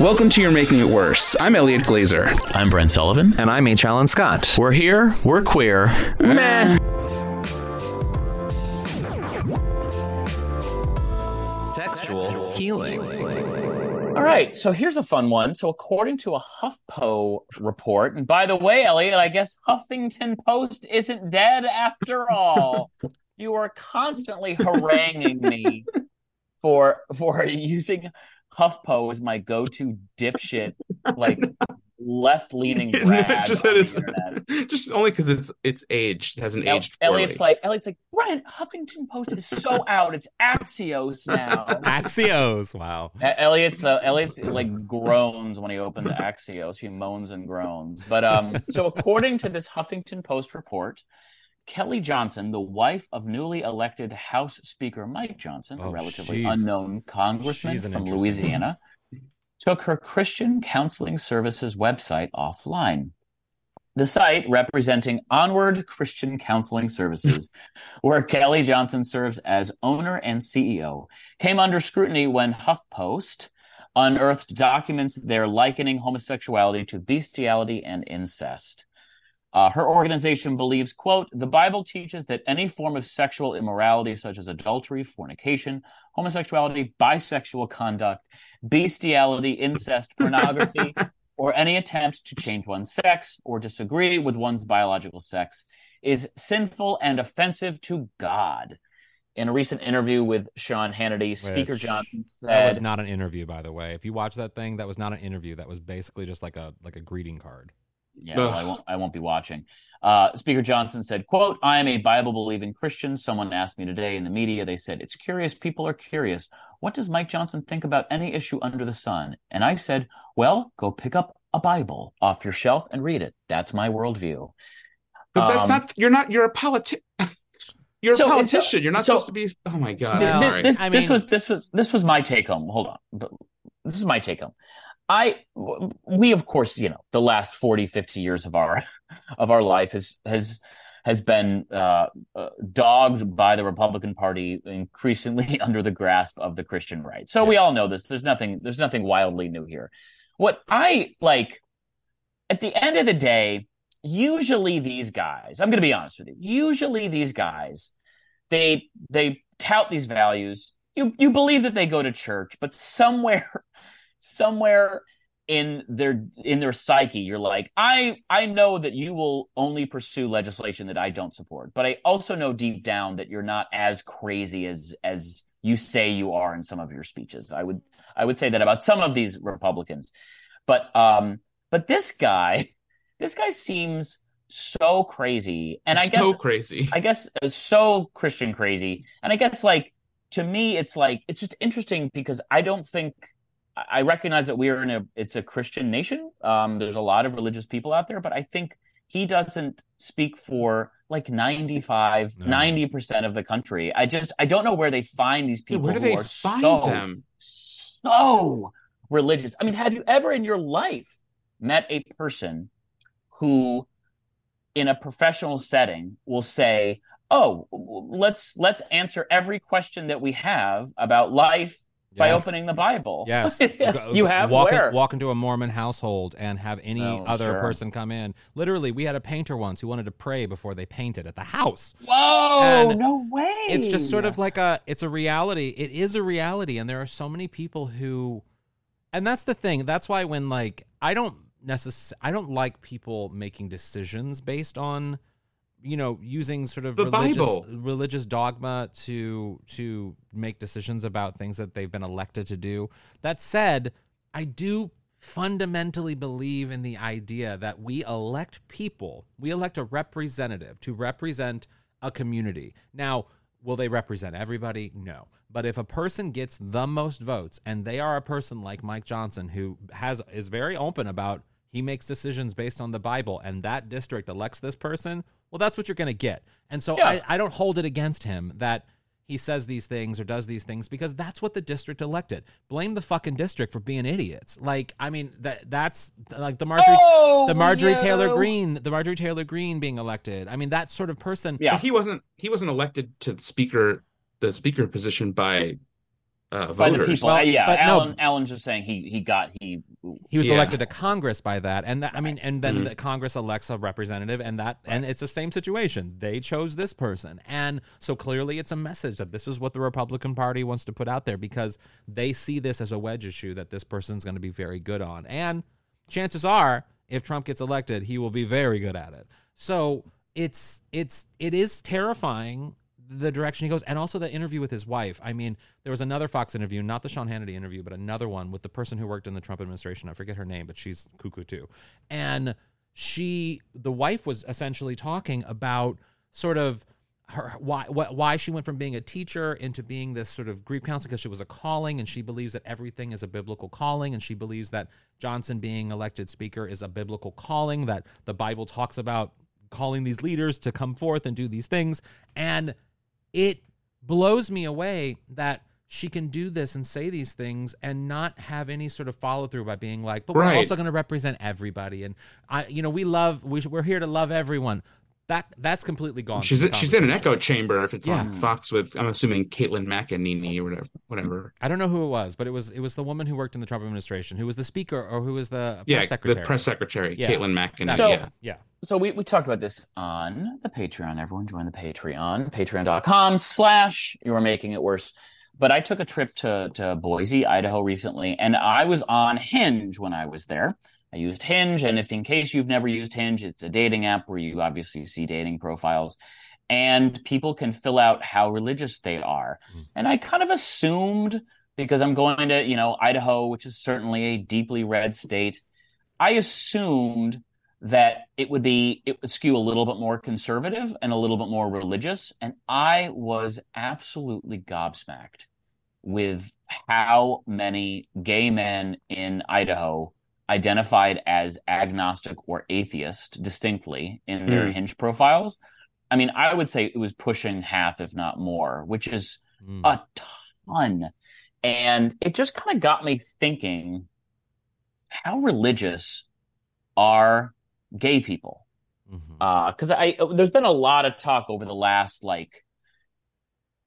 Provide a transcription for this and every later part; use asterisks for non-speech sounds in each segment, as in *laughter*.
Welcome to You're Making It Worse. I'm Elliot Glazer. I'm Brent Sullivan. And I'm H. Allen Scott. We're here. We're queer. Meh. Textual healing. All right, so here's a fun one. So, according to a HuffPo report, and by the way, Elliot, I guess Huffington Post isn't dead after all. *laughs* you are constantly haranguing me for for using HuffPo as my go-to dipshit, like left-leaning *laughs* rag. just that it's *laughs* just only because it's it's aged, it hasn't El- aged. poorly. Elliot's like Elliot's like Brent Huffington Post is so out. It's Axios now. *laughs* Axios. Wow. Elliot's uh, Elliot's like groans when he opens Axios. He moans and groans. But um, so according to this Huffington Post report, Kelly Johnson, the wife of newly elected House Speaker Mike Johnson, a Oh, relatively she's- unknown congressman an from Louisiana, took her Christian Counseling Services website offline. The site, representing Onward Christian Counseling Services, *laughs* where Kelly Johnson serves as owner and CEO, came under scrutiny when HuffPost unearthed documents there likening homosexuality to bestiality and incest. Uh, her organization believes, quote, the Bible teaches that any form of sexual immorality, such as adultery, fornication, homosexuality, bisexual conduct, bestiality, incest, pornography, *laughs* or any attempt to change one's sex or disagree with one's biological sex is sinful and offensive to God. In a recent interview with Sean Hannity, Speaker Which- Johnson That was not an interview, by the way. If you watch that thing, that was not an interview. That was basically just like a like a greeting card. Yeah, well, I won't. I won't be watching. Uh, Speaker Johnson said, "quote I am a Bible believing Christian. Someone asked me today in the media. They said it's curious. People are curious. What does Mike Johnson think about any issue under the sun?" And I said, "Well, go pick up a Bible off your shelf and read it. That's my worldview." but that's Um, not. You're not. You're a politi- *laughs* You're So- a politician. you're not so- supposed to be. Oh my god. Th- I'm sorry. This, I this was this was this was my take home. Hold on, this is my take home. I we of course you know the last 40 50 years of our of our life has has has been uh, uh, dogged by the Republican Party increasingly *laughs* under the grasp of the Christian right. So we all know this. There's nothing there's nothing wildly new here. What I like at the end of the day, usually these guys, I'm going to be honest with you. Usually these guys they they tout these values. You you believe that they go to church, but somewhere somewhere in their in their psyche you're like I I know that you will only pursue legislation that I don't support, but I also know deep down that you're not as crazy as as you say you are in some of your speeches. I would I would say that about some of these Republicans. But um but this guy *laughs* this guy seems so crazy and I guess so crazy. I guess uh, so Christian crazy. And I guess like to me it's like it's just interesting because I don't think I recognize that we are in a it's a Christian nation. Um there's a lot of religious people out there, but I think he doesn't speak for like 95 No. 90% of the country. I just I don't know where they find these people where do who they are find so them? so religious. I mean, have you ever in your life met a person who, in a professional setting, will say, "Oh, let's let's answer every question that we have about life by opening the Bible. Yes, *laughs* you have walk, where? walk into a Mormon household and have any Oh, other sure. person come in. Literally, we had a painter once who wanted to pray before they painted at the house. Whoa! And no way. It's just sort of like a it's a reality. It is a reality and there are so many people who and that's the thing. That's why when like I don't necess- I don't like people making decisions based on you know using sort of The religious Bible. religious dogma to to make decisions about things that they've been elected to do. That said, I do fundamentally believe in the idea that we elect people, we elect a representative to represent a community. Now, will they represent everybody? No. But if a person gets the most votes and they are a person like Mike Johnson who has is very open about he makes decisions based on the Bible and that district elects this person, well that's what you're going to get. And so Yeah. I, I don't hold it against him that he says these things or does these things because that's what the district elected. Blame the fucking district for being idiots. Like, I mean, that that's like the Marjorie Oh, the Marjorie yo. Taylor Greene, the Marjorie Taylor Greene being elected. I mean, that sort of person. Yeah. But he wasn't he wasn't elected to the speaker the speaker position by uh by the voters. people. Well, yeah, but no. Alan. Alan's just saying he he got he. He was Yeah. elected to Congress by that, and that, I mean, and then Mhm. the Congress elects a representative, and that, and it's the same situation. They chose this person, and so clearly, it's a message that this is what the Republican Party wants to put out there because they see this as a wedge issue that this person's going to be very good on, and chances are, if Trump gets elected, he will be very good at it. So it's it's it is terrifying the direction he goes, and also the interview with his wife. I mean, there was another Fox interview, not the Sean Hannity interview, but another one with the person who worked in the Trump administration. I forget her name, but she's cuckoo too. And she, the wife, was essentially talking about sort of her why why she went from being a teacher into being this sort of Greek counselor because she was a calling, and she believes that everything is a biblical calling, and she believes that Johnson being elected speaker is a biblical calling that the Bible talks about calling these leaders to come forth and do these things, and it blows me away that she can do this and say these things and not have any sort of follow through by being like, but we're Right. also going to represent everybody, and I, you know, we love, we, we're here to love everyone. That that's completely gone. she's she's in an echo chamber if it's on Yeah. Fox with I'm assuming Caitlin McEnany or whatever whatever. I don't know who it was, but it was it was the woman who worked in the Trump administration, who was the speaker or who was the press Yeah, secretary. the press secretary, Yeah. Caitlin McEnany. So- yeah. yeah. So we, we talked about this on the Patreon. Everyone join the Patreon, patreon.com slash you are making it worse. But I took a trip to, to Boise, Idaho recently, and I was on Hinge when I was there. I used Hinge, and if in case you've never used Hinge, it's a dating app where you obviously see dating profiles and people can fill out how religious they are. Mm. And I kind of assumed because I'm going to, you know, Idaho, which is certainly a deeply red state, I assumed that it would be it would skew a little bit more conservative and a little bit more religious and i was absolutely gobsmacked with how many gay men in idaho identified as agnostic or atheist distinctly in their Hmm. hinge profiles i mean i would say it was pushing half if not more which is Mm. a ton and it just kind of got me thinking how religious are gay people because I there's been a lot of talk over the last like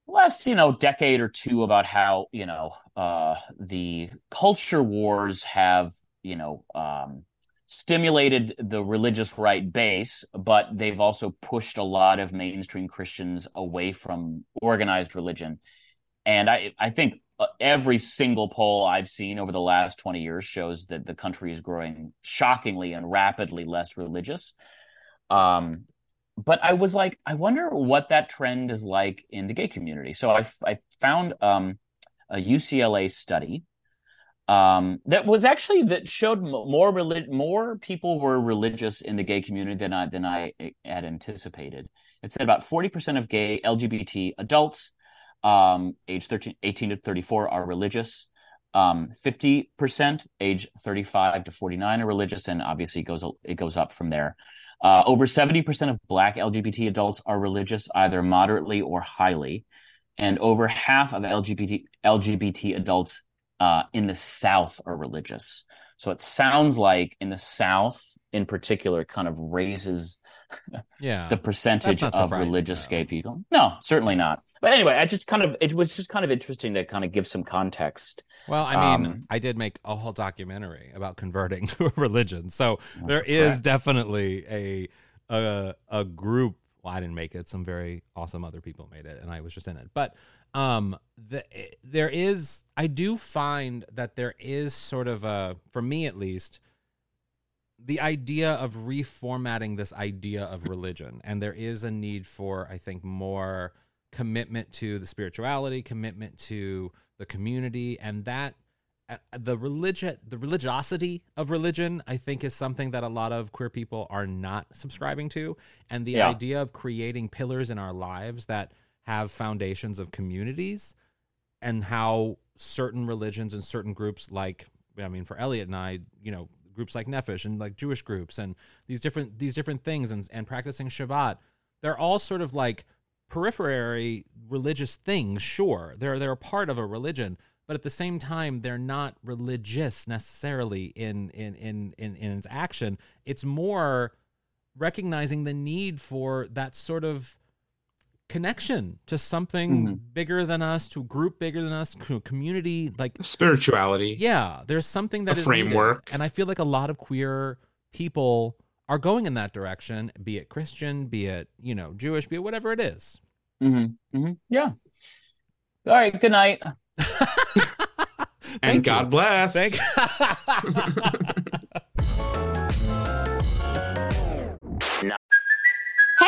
last you know decade or two about how you know uh the culture wars have you know um stimulated the religious right base but they've also pushed a lot of mainstream christians away from organized religion and i i think uh, every single poll I've seen over the last 20 years shows that the country is growing shockingly and rapidly less religious. Um, but I was like, I wonder what that trend is like in the gay community. So I, I found um, a UCLA study um, that was actually that showed more relig- more people were religious in the gay community than I than I had anticipated. It said about 40% of gay LGBT adults um, age 13, 18 to 34 are religious. Um, 50% age 35 to 49 are religious, and obviously it goes, it goes up from there. Uh, over 70% of black LGBT adults are religious, either moderately or highly. And over half of LGBT, LGBT adults uh, in the South are religious. So it sounds like in the South, in particular, kind of raises Yeah. the percentage of religious though. gay people. No, certainly not. But anyway, I just kind of it was just kind of interesting to kind of give some context. Well, I mean, Um, I did make a whole documentary about converting *laughs* to a religion, so there is correct. definitely a a a group. Well, I didn't make it; some very awesome other people made it, and I was just in it. But um, the, there is, I do find that there is sort of a, for me at least, the idea of reformatting this idea of religion, and there is a need for, I think, more commitment to the spirituality, commitment to the community, and that uh, the religion, the religiosity of religion, I think, is something that a lot of queer people are not subscribing to, and the Yeah. idea of creating pillars in our lives that have foundations of communities, and how certain religions and certain groups, like I mean, for Elliot and I, you know, groups like Nefesh and like Jewish groups and these different these different things and and practicing Shabbat, they're all sort of like periphery religious things. Sure, they're they're a part of a religion, but at the same time, they're not religious necessarily in in in in, in its action. It's more recognizing the need for that sort of connection to something Mhm. bigger than us, to a group bigger than us, to a community like Spirituality. yeah, there's something that A is needed. framework. and I feel like a lot of queer people are going in that direction, be it Christian, be it you know Jewish, be it whatever it is. Mm-hmm. Mm-hmm. Yeah. All right. Good night. *laughs* And God bless. Thank. *laughs* *laughs*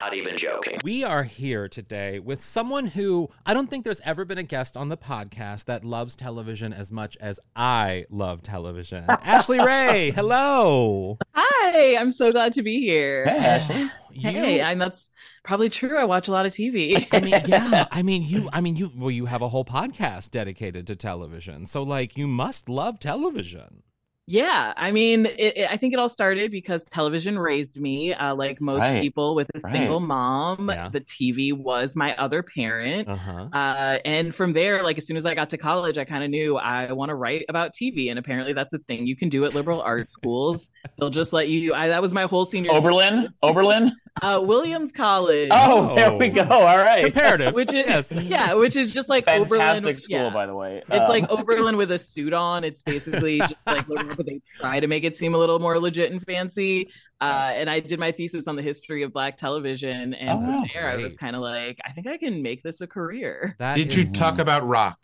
Not even joking. We are here today with someone who I don't think there's ever been a guest on the podcast that loves television as much as I love television. *laughs* Ashley Ray, hello. Hi, I'm so glad to be here. Hey, Ashley. *sighs* Hey, and that's probably true. I watch a lot of TV. I mean, *laughs* yeah. I mean, you. I mean, you. Well, you have a whole podcast dedicated to television, so like, you must love television. Yeah, I mean, it, it- I think it all started because television raised me. Uh, like most Right, people with a right. single mom, Yeah. the TV was my other parent. Uh huh. Uh, and from there, like as soon as I got to college, I kind of knew I want to write about TV, and apparently that's a thing you can do at liberal arts schools. They'll just let you. I, that was my whole senior. Oberlin. Oberlin. uh, Williams College. Oh, there we go. All right. Comparative, which is yes. yeah, which is just like Oberlin. Fantastic school, yeah. by the way. It's Um, like Oberlin with a suit on. It's basically just like *laughs* liberal, but they try to make it seem a little more legit and fancy. Uh, and I did my thesis on the history of black television, and Oh, from wow. there I was kind of like, I think I can make this a career. That Did is- you talk about Roc?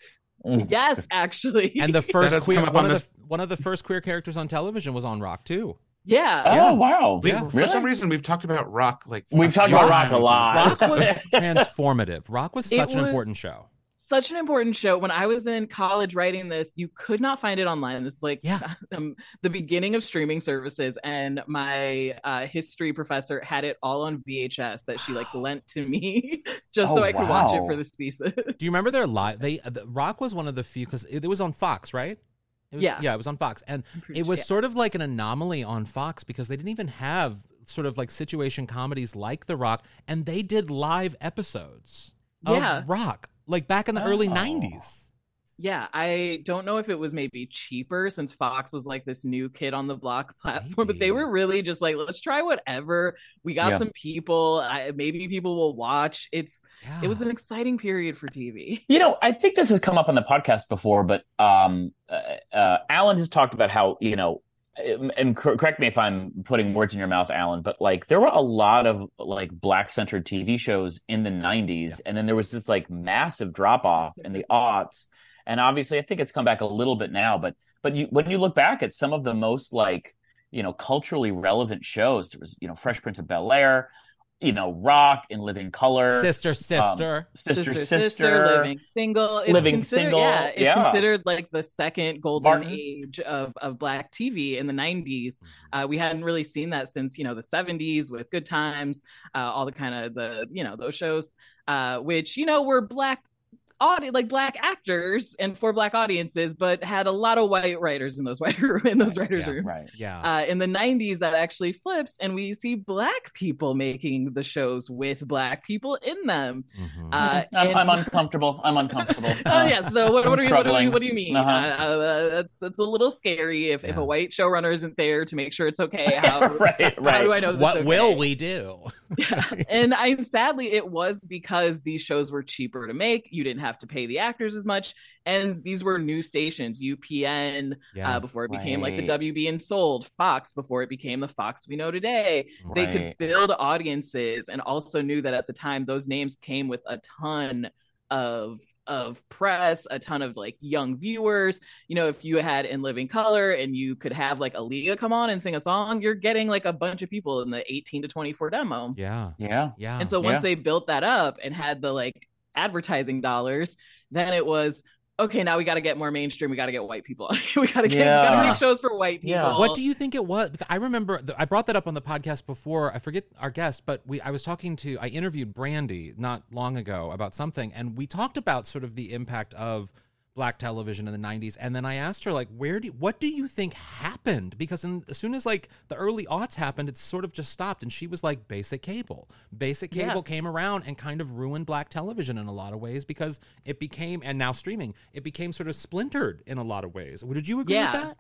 Yes, actually. And the *laughs* first has queer come up one on of this- the one of the first queer characters on television was on Roc too. yeah, Oh Yeah. wow! We- Yeah. For Really? some reason, we've talked about Roc like We've talked about Roc a lot. Roc was *laughs* transformative. Roc was It such an was- important show. Such an important show. When I was in college writing this, you could not find it online. This is like Yeah. *laughs* um, the beginning of streaming services, and my uh, history professor had it all on VHS that she like *gasps* lent to me *laughs* just so Oh, I could watch it for this thesis. Do you remember their live? They *laughs* the, Roc was one of the few because it, it was on Fox, right? It was, Yeah. yeah, it was on Fox, and it was yeah. sort of like an anomaly on Fox because they didn't even have sort of like situation comedies like The Roc, and they did live episodes of Yeah. Roc like back in the early Oh. '90s. Yeah, I don't know if it was maybe cheaper since Fox was like this new kid on the block *laughs* platform, but they were really just like, let's try whatever. We got Yeah. some people. I, maybe people will watch. It's it was an exciting period for TV. You know, I think this has come up on the podcast before, but um, uh, uh, Alan has talked about how you know, and correct me if I'm putting words in your mouth, Alan, but like there were a lot of like black centered TV shows in the '90s, and then there was this like massive drop off in the aughts, and obviously I think it's come back a little bit now, but but you, when you look back at some of the most like you know culturally relevant shows, there was you know Fresh Prince of Bel Air. You know, Roc and Living Color, Sister, sister. um, sister, Sister, sister, sister, living single, It's Living Single, Yeah, it's yeah. considered like the second golden Martin. age of of black TV in the '90s. Mm-hmm. Uh, we hadn't really seen that since you know the '70s with Good Times, uh, all the kind of the you know those shows, uh, which you know were black audi like black actors and for black audiences, but had a lot of white writers in those white *laughs* in those writers' yeah, rooms. right. Yeah. Uh, in the 90s, that actually flips, and we see black people making the shows with black people in them. Mhm. Uh, *laughs* I'm, and- I'm uncomfortable. I'm uncomfortable. *laughs* Oh yeah. So what, I'm what, do you, what, do you, what do you mean? Uh-huh. Uh, uh, that's that's a little scary if, if a white showrunner isn't there to make sure it's okay. How, right, how do I know? This what is will we do? Yeah. *laughs* And I sadly it was because these shows were cheaper to make. You didn't have to pay the actors as much, and these were new stations, UPN Yeah. uh, before it became like the Right. WB and sold, Fox before it became the Fox we know today. They could build audiences, and also knew that at the time those names came with a ton of of press, a ton of like young viewers. You know, if you had in Living Color and you could have like Aaliyah come on and sing a song, you're getting like a bunch of people in the 18 to 24 demo. yeah. Yeah. Yeah. And so once Yeah. they built that up and had the like advertising dollars, then it was okay. Now we got to get more mainstream. We got to get white people. *laughs* we got to get. We gotta make shows for white people. Yeah. What do you think it was? I remember th- I brought that up on the podcast before. I forget our guest, but we I was talking to I interviewed Brandy not long ago about something, and we talked about sort of the impact of black television in the 90s and then i asked her like where do what do you think happened? Because in, as soon as like the early aughts happened it sort of just stopped. And she was like basic cable. Basic Yeah. cable came around and kind of ruined black television in a lot of ways because it became and now streaming it became sort of splintered in a lot of ways. Did you agree Yeah. with that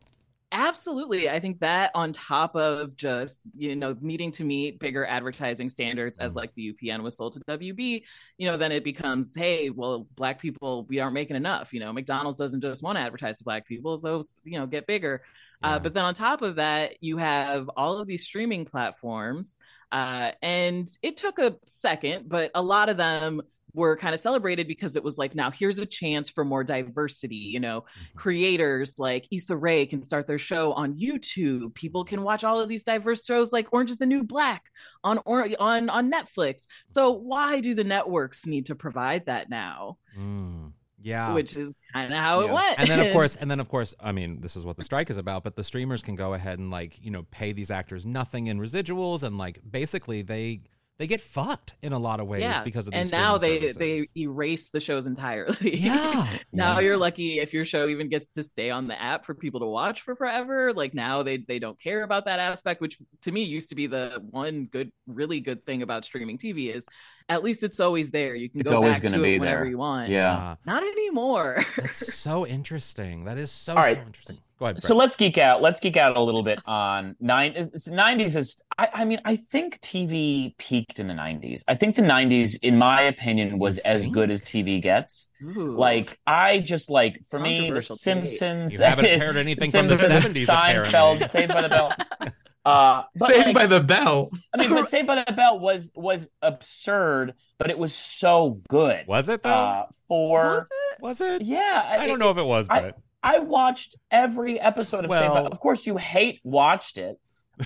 Absolutely. I think that on top of just, you know, needing to meet bigger advertising standards as Mm. like the UPN was sold to WB, you know, then it becomes, hey, well, black people, we aren't making enough. You know, McDonald's doesn't just want to advertise to black people, so, you know, get bigger. Yeah. Uh, but then on top of that, you have all of these streaming platforms. Uh, and it took a second, but a lot of them were kind of celebrated because it was like, now here's a chance for more diversity. You know, creators like Issa Rae can start their show on YouTube. People can watch all of these diverse shows like Orange is the New Black on or on on Netflix. So why do the networks need to provide that now? Mm. yeah Which is kind of how it went. and then of course *laughs* and then of course i mean this is what the strike is about but the streamers can go ahead and like you know pay these actors nothing in residuals and like basically they they get fucked in a lot of ways yeah, because of and now they streaming they erase the shows entirely. *laughs* yeah now Yeah. you're lucky if your show even gets to stay on the app for people to watch for forever like now they they don't care about that aspect which to me used to be the one good really good thing about streaming tv is at least it's always there you can It's go always back gonna be it whenever there. you want Yeah. Uh-huh. not anymore *laughs* that's so interesting that is so All right. so interesting go ahead So let's geek out. Let's geek out a little bit on nine. Nineties is. I, I mean, I think TV peaked in the nineties. I think the nineties, in my opinion, was as good as TV gets. Ooh. Like I just like for me, The Simpsons. You haven't heard *laughs* anything from the 70s, Seinfeld, apparently. Saved by the Bell. *laughs* Uh, Saved like, by the Bell. I mean, but *laughs* Saved by the Bell was was absurd, but it was so good. was it though Uh, for Was it? was it yeah, i don't know if it was I- but I watched every episode of Saved by. Well- Of course, you hate watched it,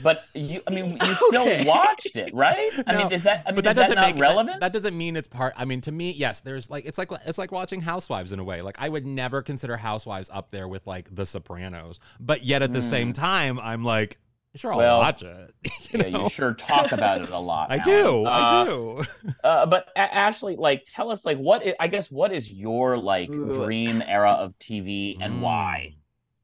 but you. I mean, you *laughs* still Okay. watched it, right? I No, mean, is that? I mean, but that is that doesn't not make relevant? That, that doesn't mean it's part. I mean, to me, yes. There's like it's like it's like watching Housewives in a way. Like I would never consider Housewives up there with like The Sopranos, but yet at the same time, I'm like, sure, I'll. Well, watch it. *laughs* You yeah, know? you sure talk about it a *laughs* lot. I do. Uh, I do. Uh, but Ashley, like, tell us, like, what? I- I guess what is your like Ooh. dream era of TV and Mm. why?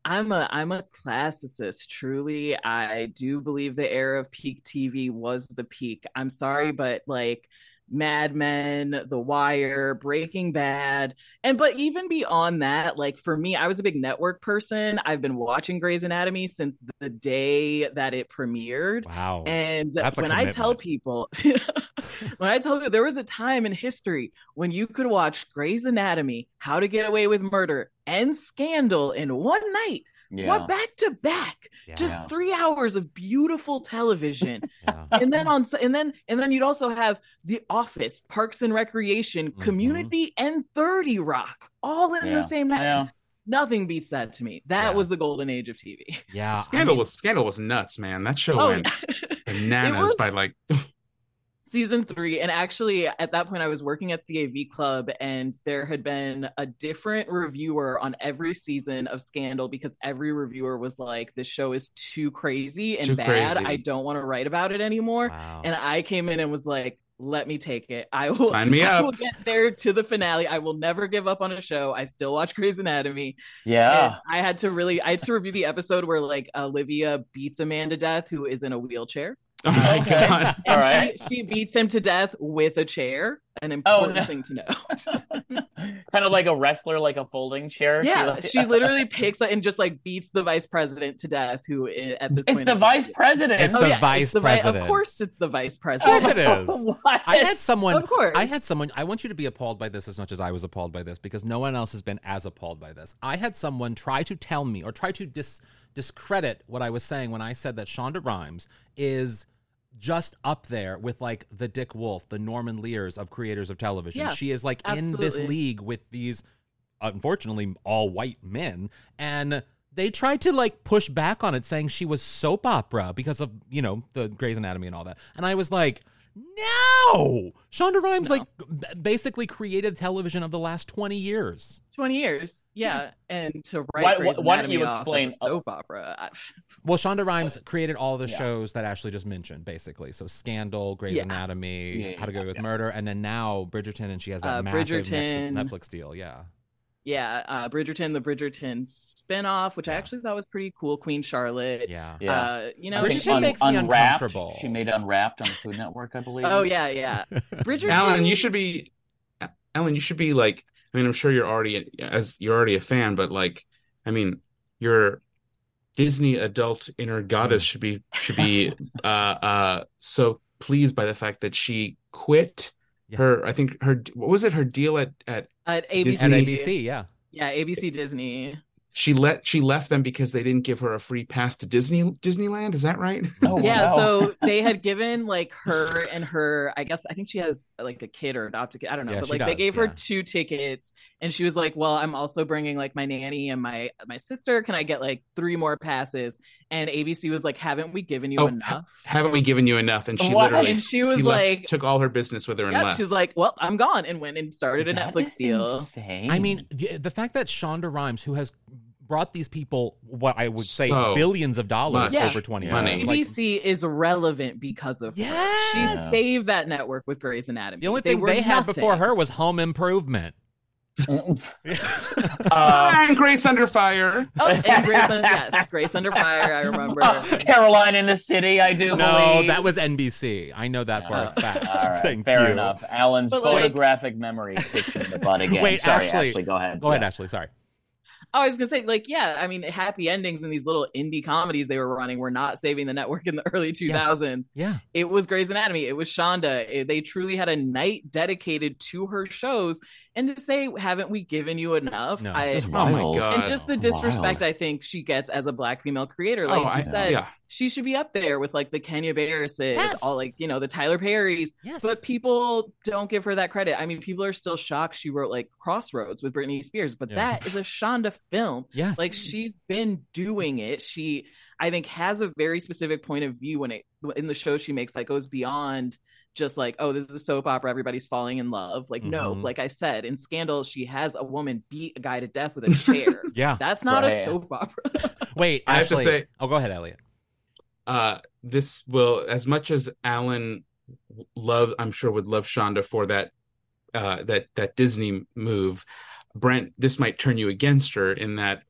I'm a I'm a classicist. Truly, I do believe the era of peak TV was the peak. I'm sorry, but like Mad Men, The Wire, Breaking Bad, and but even beyond that, like for me, I was a big network person. I've been watching Grey's Anatomy since the day that it premiered. Wow. And That's when I tell people, *laughs* when I tell you there was a time in history when you could watch Grey's Anatomy, How to Get Away with Murder, and Scandal in one night, Yeah, what back to back, Yeah. just three hours of beautiful television, *laughs* Yeah. and then on and then and then you'd also have The Office, Parks and Recreation, Mhm. Community, and Thirty Rock, all in Yeah. the same night. yeah. Nothing beats that to me. That Yeah. was the golden age of TV. Yeah. I Scandal mean, was Scandal was nuts, man. That show Oh, went *laughs* bananas was- by like season three and actually at that point i was working at the av club and there had been a different reviewer on every season of scandal because every reviewer was like this show is too crazy and Too bad crazy. i don't want to write about it anymore Wow. and i came in and was like let me take it i will Sign me *laughs* I up. will get there to the finale i will never give up on a show i still watch Grey's anatomy and Yeah. i had to really i had to review the episode where like olivia beats a man to death who is in a wheelchair Oh my Okay. god. and All right. she, she beats him to death with a chair. An oh, important no. thing to know. *laughs* *laughs* kind of like a wrestler, like a folding chair. yeah, like- she literally picks it and just like beats the vice president to death. Who eh, at this It's point the is- vice president. It's Oh, the yeah, vice the vi- president. Of course, it's the vice president. Of course it is. *laughs* I had someone. Of course. I had someone. I want you to be appalled by this as much as I was appalled by this because no one else has been as appalled by this. I had someone try to tell me or try to dis discredit what I was saying when I said that Shonda Rhimes is just up there with like the Dick Wolf, the Norman Lears of creators of television. Yeah, she is like in this league with these unfortunately all white men. And they tried to like push back on it saying she was soap opera because of you know the Grey's Anatomy and all that. And I was like no Shonda Rhimes like basically created television of the last 20 years Twenty years, yeah. *laughs* And to write Why- Grey's why don't you explain- a soap opera? *laughs* Well Shonda Rhimes created all the Yeah. shows that Ashley just mentioned basically so Scandal Grey's Yeah. Anatomy Yeah, How to Go yeah, with yeah. Murder and then now Bridgerton and she has that Uh, massive Bridgerton. Netflix deal yeah Yeah, uh, Bridgerton, the Bridgerton spinoff, which I actually thought was pretty cool. Queen Charlotte. yeah Yeah. Uh, you know, I Bridgerton Un- makes me Unwrapped. uncomfortable. She made Unwrapped on the Food Network, I believe. Oh yeah, yeah. *laughs* Bridgerton. Alan, you should be Alan, you should be like I mean, I'm sure you're already as you're already a fan, but like I mean, your Disney adult inner goddess should be should be *laughs* uh uh so pleased by the fact that she quit Yeah. her I think her what was it her deal at at at ABC. Disney- at ABC yeah Yeah, ABC Disney. she let she left them because they didn't give her a free pass to Disney Disneyland, is that right? *laughs* Oh, yeah, wow. so they had given like her and her, I guess I think she has like a kid or adopted kid, I don't know, Yeah, but she like they does, gave her two tickets and she was like, "Well, I'm also bringing like my nanny and my my sister. Can I get like three more passes?" And ABC was like, "Haven't we given you Oh, enough?" Haven't we given you enough? And she What? literally and she was she left- like, took all her business with her and "Yep." left. She was like, "Well, I'm gone," and went and started a That Netflix is deal. insane. I mean, the, the fact that Shonda Rhimes, who has brought these people what I would say So billions of dollars much over 20 money. years. Like, ABC is relevant because of her. Yes. She saved that network with Grey's Anatomy. the only thing were they had before her was Home Improvement. *laughs* uh, and Grace Under Fire. Oh, and Grace Under, yes, Grace Under Fire. I remember. Caroline in the City, I do no, believe. that was NBC. I know that for a Uh, fact. All right, Thank fair you. enough. Alan's But, like- photographic memory kicks in the butt again. Wait, Sorry, Ashley. go ahead. Go ahead, Yeah. Ashley. Sorry. Oh, I was gonna say, like, yeah, I mean, happy endings in these little indie comedies they were running were not saving the network in the early 2000s. Yeah. It was Grey's Anatomy. It was Shonda. It- they truly had a night dedicated to her shows. And to say, haven't we given you enough? No, I, This Oh my. God. and just the disrespect Wild. I think she gets as a black female creator. Oh, like oh, you I, said, yeah. she should be up there with like the Kenya Barrises, Yes. all like, you know, the Tyler Perrys. Yes. But people don't give her that credit. I mean, people are still shocked she wrote like Crossroads with Britney Spears, but Yeah. that is a Shonda film. yes. Like she's been doing it. She, I think, has a very specific point of view when it in the show she makes that goes beyond just like, oh, this is a soap opera, everybody's falling in love. Like, no, Mhm. like I said, in Scandal, she has a woman beat a guy to death with a chair. *laughs* yeah. That's not a soap opera. *laughs* Wait, I have to Ashley. say- oh, go ahead, Elliot. uh this will as much as Alan love I'm sure would love Shonda for that uh that that Disney move Brent this might turn you against her in that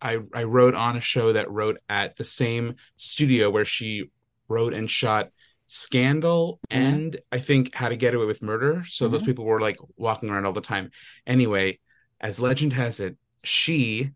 I I wrote on a show that wrote at the same studio where she wrote and shot Scandal Mhm. and I think How to Get Away with Murder so those Mhm. people were like walking around all the time anyway as legend has it she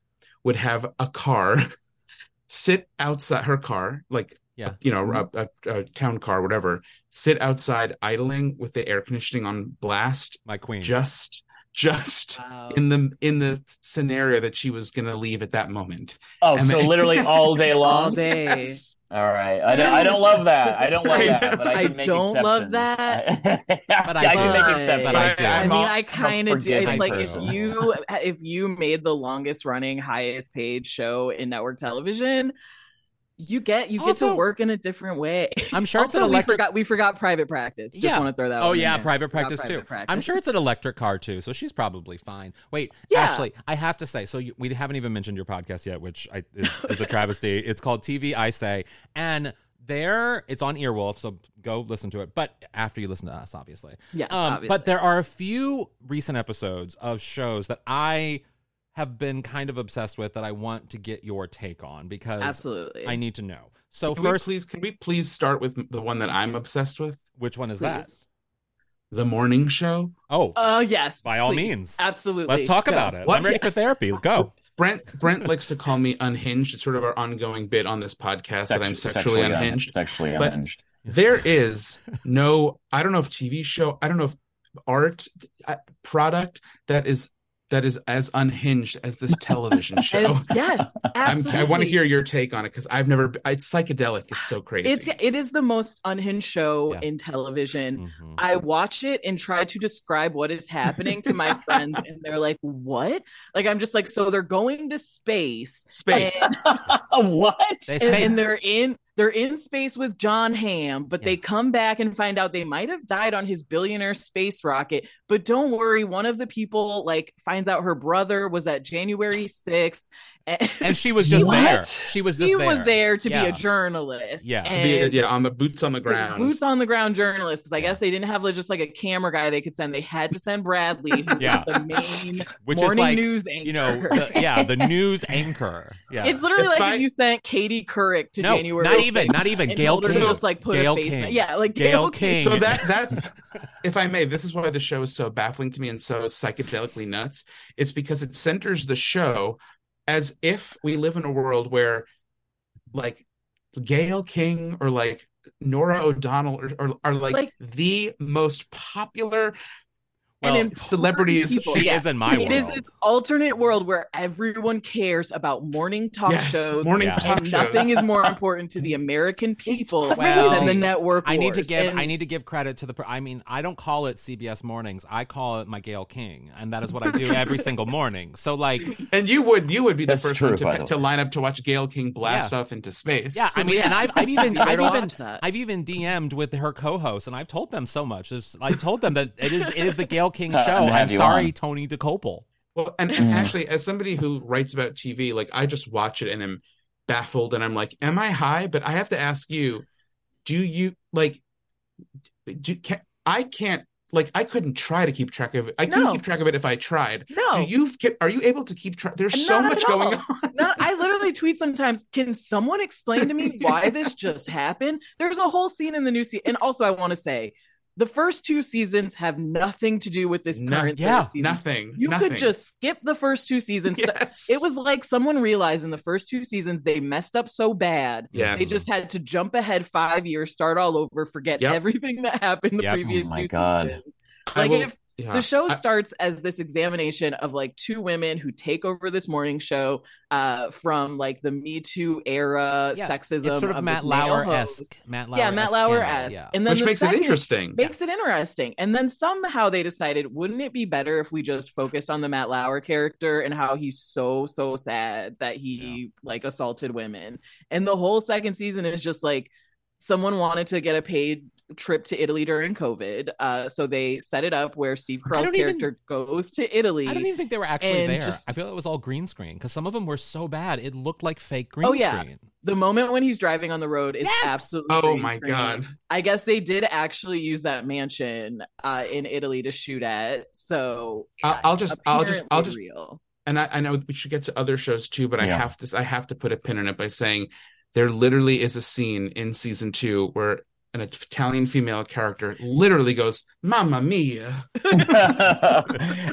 would have a car *laughs* sit outside her car like Yeah. you know a, a, a town car whatever sit outside idling with the air conditioning on blast My queen. just just Wow. in the in the scenario that she was gonna leave at that moment Oh, And so then- literally all day *laughs* long. All day. Yes. All right. I don't, I don't love that. I don't love *laughs* that, but I, I make don't love that. *laughs* but I I, do. can make But- exceptions. But I do. I mean, all- I kind of do. It's like if you if you made the longest running, highest paid show in network television, you get you get to work in a different way. I'm sure it's an electric. we forgot we forgot private practice. Just yeah. want to throw that. Oh yeah, private practice too. private I'm sure it's an electric car too, so she's probably fine. Wait, Yeah. Ashley, I have to say, so you, we haven't even mentioned your podcast yet, which I, is, is a travesty. *laughs* it's called TV I Say, and there it's on Earwolf, so go listen to it. But after you listen to us, obviously. Yes, Um, obviously. But there are a few recent episodes of shows that I have been kind of obsessed with that I want to get your take on because Absolutely. I need to know. So Can we first, please, can we please start with the one that I'm obsessed with? which one is that? The morning show. Oh, Oh yes. By all please. means. Absolutely. let's talk Go. about it. What? I'm ready for therapy. Go. Brent Brent likes to call me unhinged. It's sort of our ongoing bit on this podcast that I'm Sex- sexually, un- unhinged. Sexually But- unhinged. There *laughs* is no, I don't know if TV show, I don't know if art uh, product that is that is as unhinged as this television *laughs* show. As- yes, *laughs* I'm. I want to hear your take on it because I've never. It's psychedelic. It's so crazy. It's it is the most unhinged show Yeah. in television. Mhm. I watch it and try to describe what is happening to my friends, and they're like, "What?" Like I'm just like, so they're going to space, Space. and, *laughs* what? They and, Space. and they're in they're in space with Jon Hamm, but Yeah. they come back and find out they might have died on his billionaire space rocket. But don't worry, one of the people like finds out her brother was at January 6th. And, *laughs* And she was *laughs* just What? there. She was just he there. was there to be a journalist. Yeah. And Be- yeah, on the boots on the ground. Boots on the ground journalist, because I Yeah. guess they didn't have like, just like a camera guy they could send. They had to send Bradley, who Yeah. was the main *laughs* Which morning is like, news anchor. you know, the, yeah, the news anchor. Yeah. It's literally If like I- if you sent Katie Couric to no, January. not even, not even. Gayle told King. to just like put Gayle a face. King. Yeah, like Gayle Gayle, King. So that that, if I may, this is why the show is so baffling to me and so psychedelically nuts. It's because it centers the show as if we live in a world where, like, Gayle King or like Norah O'Donnell are, are, are like, Like- the most popular Well, important celebrities. people. she Yeah. is in my It is world. It is this alternate world where everyone cares about morning talk Yes, shows. morning Yeah. talk and shows. nothing is more *laughs* important to the American people Well, than the network. I need to give And I need to give credit to the I mean I don't call it CBS mornings I call it my Gayle King and that is what I do every single *laughs* morning so like And you would you would be the first true, one to, by pick- the to line up to watch Gayle King blast off into space. yeah I mean and I've, I've *laughs* even I've even that. I've even DM'd with her co-host and I've told them so much It's- I told them that it is it is the Gayle King It's show to have I'm sorry on. Tony Dokoupil Well, and, and Mm. actually, as somebody who writes about TV, like I just watch it and am baffled, and I'm like, "Am I high?" But I have to ask you, do you like? Do can, I can't like I couldn't try to keep track of it. I couldn't No. keep track of it if I tried. no, Do you? Can, are you able to keep track? There's so much going on. No, I literally tweet sometimes. Can someone explain to me why this just happened? There's a whole scene in the new season, and also I want to say, the first two seasons have nothing to do with this No- current yeah, season. Nothing. You nothing. could just skip the first two seasons. *laughs* Yes. It was like someone realized in the first two seasons they messed up so bad. Yes. They just had to jump ahead five years, start all over, forget Yep. everything that happened the Yep. Oh previous Oh my two God. seasons. Like will- if yeah. the show I- starts as this examination of like two women who take over this morning show uh from like the Me Too era Yeah, sexism it's sort of, of Matt Lauer host. esque Matt Lauer Yeah, Matt Lauer esque. yeah. And then which the makes it interesting. Makes it interesting. And then somehow they decided, wouldn't it be better if we just focused on the Matt Lauer character and how he's so, so sad that he like assaulted women. And the whole second season is just like someone wanted to get a paid trip to Italy during COVID. Uh, so they set it up where Steve Carell's don't even- character goes to Italy. I don't even think they were actually there. just- I feel it was all green screen because some of them were so bad it looked like fake green Oh, yeah. screen. the moment when he's driving on the road is Yes! absolutely Oh green my screen. god. I guess they did actually use that mansion uh, in Italy to shoot at. So I'll- I'll just- I'll just- I'll just- real. and I, I know we should get to other shows too, but I have to I have to put a pin in it by saying there literally is a scene in season two where an Italian female character literally goes, "Mamma mia!" *laughs*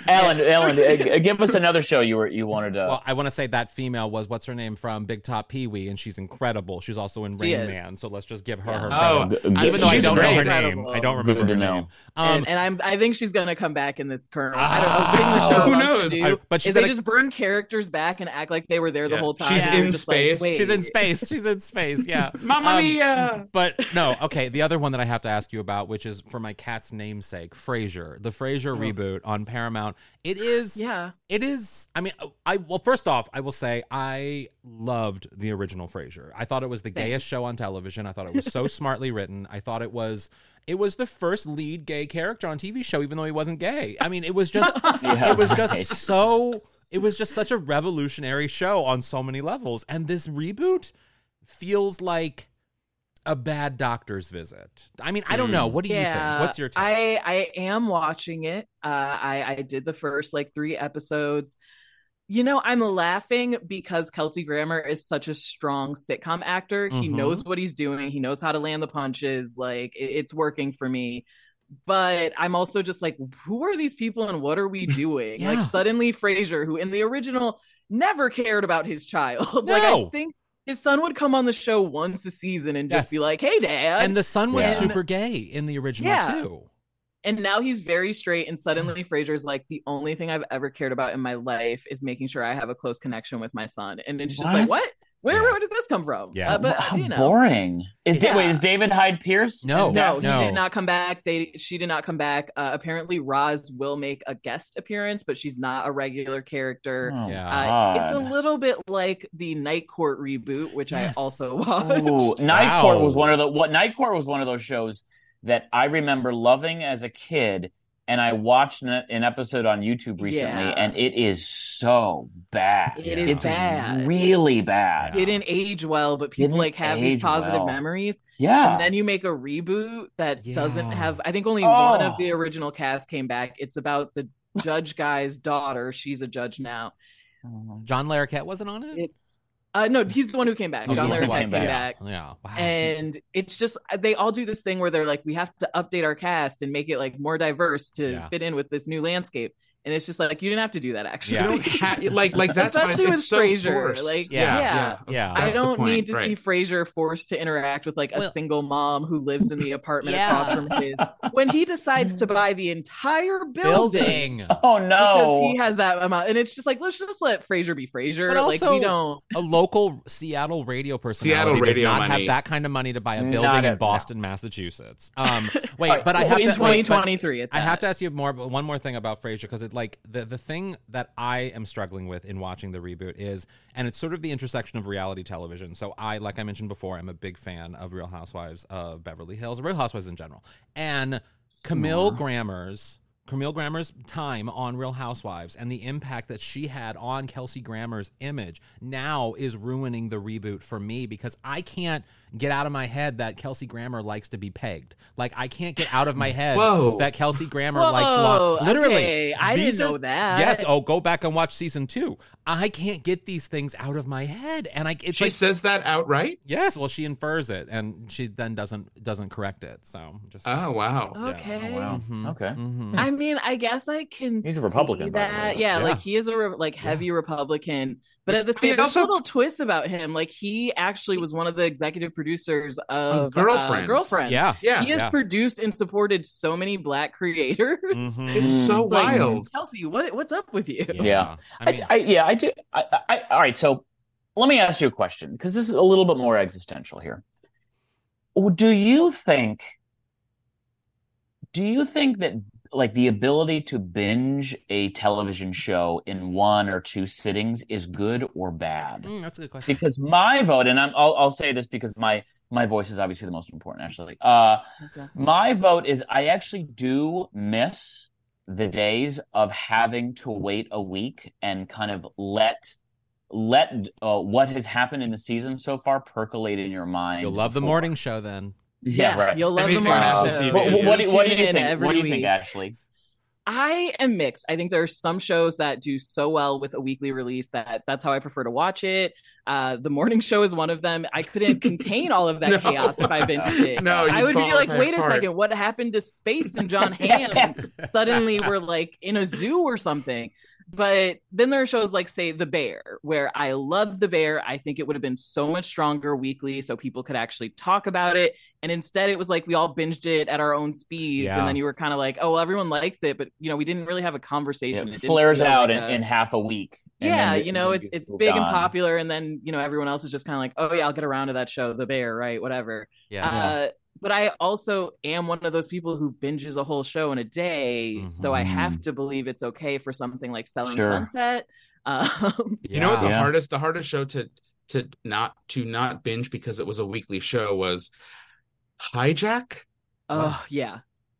Alan, Alan, uh, give us another show you were you wanted to. Well, I want to say that female was what's her name from Big Top Pee Wee, and she's incredible. She's also in Rain. Man, so let's just give her Yeah. her Oh, credit. G- Even though I don't know her name, Incredible. I don't remember her know. name. Um, and, and I'm I think she's gonna come back in this current. I don't know. Thing the show Who knows? Do I- but she's they gonna- just burn characters back and act like they were there the whole time. She's And in you're like, space. she's in space. She's in space. Yeah. *laughs* Mamma Um, mia! But no, okay. The other one that I have to ask you about, which is for my cat's namesake, Frasier, the Frasier oh. reboot on Paramount. It is, Yeah. it is. I mean, I well, first off, I will say I loved the original Frasier. I thought it was the Same. gayest show on television. I thought it was so *laughs* smartly written. I thought it was. It was the first lead gay character on TV show, even though he wasn't gay. I mean, it was just, *laughs* Yeah, it was just so. It was just such a revolutionary show on so many levels, and this reboot feels like a bad doctor's visit. I mean, I don't know. What do you think? What's your take? I I am watching it. Uh, I I did the first like three episodes. You know, I'm laughing because Kelsey Grammer is such a strong sitcom actor. He Mhm. knows what he's doing. He knows how to land the punches. Like it- it's working for me. But I'm also just like, who are these people and what are we *laughs* doing? Yeah. Like suddenly Frasier, who in the original never cared about his child. *laughs* like I No. think his son would come on the show once a season and just Yes. be like, "Hey, Dad," and the son was Yeah. super gay in the original Yeah. too. and now he's very straight and suddenly Frasier's like the only thing I've ever cared about in my life is making sure I have a close connection with my son and it's just like What? What where, Yeah. where did this come from Yeah. Uh, but How you know boring. Is Yeah. wait, is David Hyde Pierce? No. Is no, he did not come back. They she did not come back. Uh, apparently, Roz will make a guest appearance, but she's not a regular character. Oh, Yeah. Uh, it's a little bit like the Night Court reboot, which Yes. I also watched. Ooh, Night Court was one of the what Night Court was one of those shows that I remember loving as a kid, and I watched an, an episode on YouTube recently, Yeah. and it is so bad. It is it's bad. really bad. It didn't age well, but people Didn't like have these positive well. memories. Yeah, And then you make a reboot that doesn't have. I think only one Oh. of the oh. original cast came back. It's about the judge guy's daughter. She's a judge now. John Larroquette wasn't on it. It's uh no, he's the one who came back. Oh, John Larroquette one. came back. back. Yeah. Wow. and it's just they all do this thing where they're like we have to update our cast and make it like more diverse to Yeah. fit in with this new landscape and it's just like you didn't have to do that actually Yeah. You don't *laughs* have like like that's why Especially it's with so Frasier, forced. like, Yeah, yeah. yeah. I don't point, need to right. see Frasier forced to interact with like a Well- single mom who lives in the *laughs* apartment Yeah. across from his when he decides to buy the entire building, building. oh because he has that amount and it's just like let's just let Frasier be Frasier But like also- we don't a local Seattle radio personality Seattle radio does not money. have that kind of money to buy a Not building in at- Boston, Massachusetts. Um, *laughs* wait, All right, but I have in to wait, 2023 at I have to ask you more, but one more thing about Frasier because it like the the thing that I am struggling with in watching the reboot is, and it's sort of the intersection of reality television. So I, like I mentioned before, I'm a big fan of Real Housewives of Beverly Hills, Real Housewives in general, and Camille Grammer's. Camille Grammer's time on Real Housewives and the impact that she had on Kelsey Grammer's image now is ruining the reboot for me because I can't get out of my head that Kelsey Grammer likes to be pegged. Like I can't get out of my head Whoa. that Kelsey Grammer Whoa, likes law. Literally, okay, I didn't are- know that. Yes. Oh, go back and watch season two. I can't get these things out of my head, and I it's She like says that outright. yes. Well, she infers it, and she then doesn't doesn't correct it. So just Oh wow. okay Oh, wow. Mhm, Okay. mhm. I mean, I guess I can. He's a Republican, see by the way, that. yeah, Yeah. like he is a re- like heavy Republican, but at the I mean, same, there's also- little twist about him. Like he actually was one of the executive producers of Girlfriends. Uh, Girlfriends. yeah, Yeah. he has yeah. produced and supported so many Black creators. Mhm. It's so It's like, wild. Chelsea, what what's up with you? Yeah. I I, mean, I, yeah, I do. I, I, all right, so let me ask you a question because this is a little bit more existential here. Do you think? Do you think that like the ability to binge a television show in one or two sittings is good or bad? Mm, that's a good question. Because my vote, and I'm, I'll, I'll say this because my my voice is obviously the most important. Actually, uh, my vote is I actually do miss the days of having to wait a week and kind of let let uh, what has happened in the season so far percolate in your mind. You'll love the morning show then. Yeah, right. You'll love I mean, the if on morning Apple show. TV, What, yeah. what, do, what do you think? every What do you week. think, Ashley? I am mixed. I think there are some shows that do so well with a weekly release that that's how I prefer to watch it. Uh, the morning show is one of them. I couldn't contain all of *laughs* that No. chaos if *laughs* I binged it. No, I you'd be fall like, apart. wait a second, what happened to Space and Jon *laughs* Hamm? Suddenly we're like in a zoo or something. But then there are shows like, say, The Bear, where I love The Bear. I think it would have been so much stronger weekly so people could actually talk about it. And instead, it was like we all binged it at our own speeds. Yeah. And then you were kind of like, oh, well, everyone likes it. But, you know, we didn't really have a conversation. It didn't flares out like in, a- in half a week. and yeah, it- you know, it's it's big and popular, and then you know everyone else is just kind of like, oh yeah, I'll get around to that show, The Bear, right? Whatever. Yeah. Uh, but I also am one of those people who binges a whole show in a day, so I have to believe it's okay for something like Selling Sure. Sunset. *laughs* Um, You know what the Yeah. hardest the hardest show to to not to not binge because it was a weekly show was Hijack. oh yeah,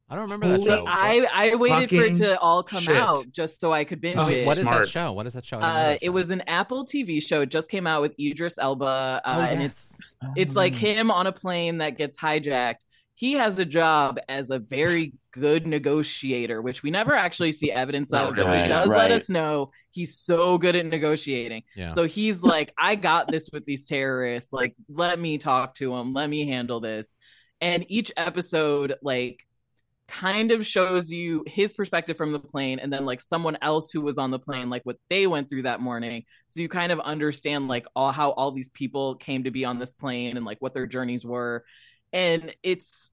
I don't remember that Holy- show. I I waited for it to all come shit. out just so I could binge Oh, it. what is that show? What is that show? I didn't know Uh, that it was an Apple TV show. It just came out with Idris Elba, uh, Oh, and it's it's like Mm. him on a plane that gets hijacked. He has a job as a very good negotiator, which we never actually see evidence Not of, but really. he does Right. let us know he's so good at negotiating. Yeah. So he's like, I got this with these terrorists. Like, let me talk to them. Let me handle this. And each episode, like, kind of shows you his perspective from the plane and then like someone else who was on the plane like what they went through that morning. So you kind of understand like all how all these people came to be on this plane and like what their journeys were. And it's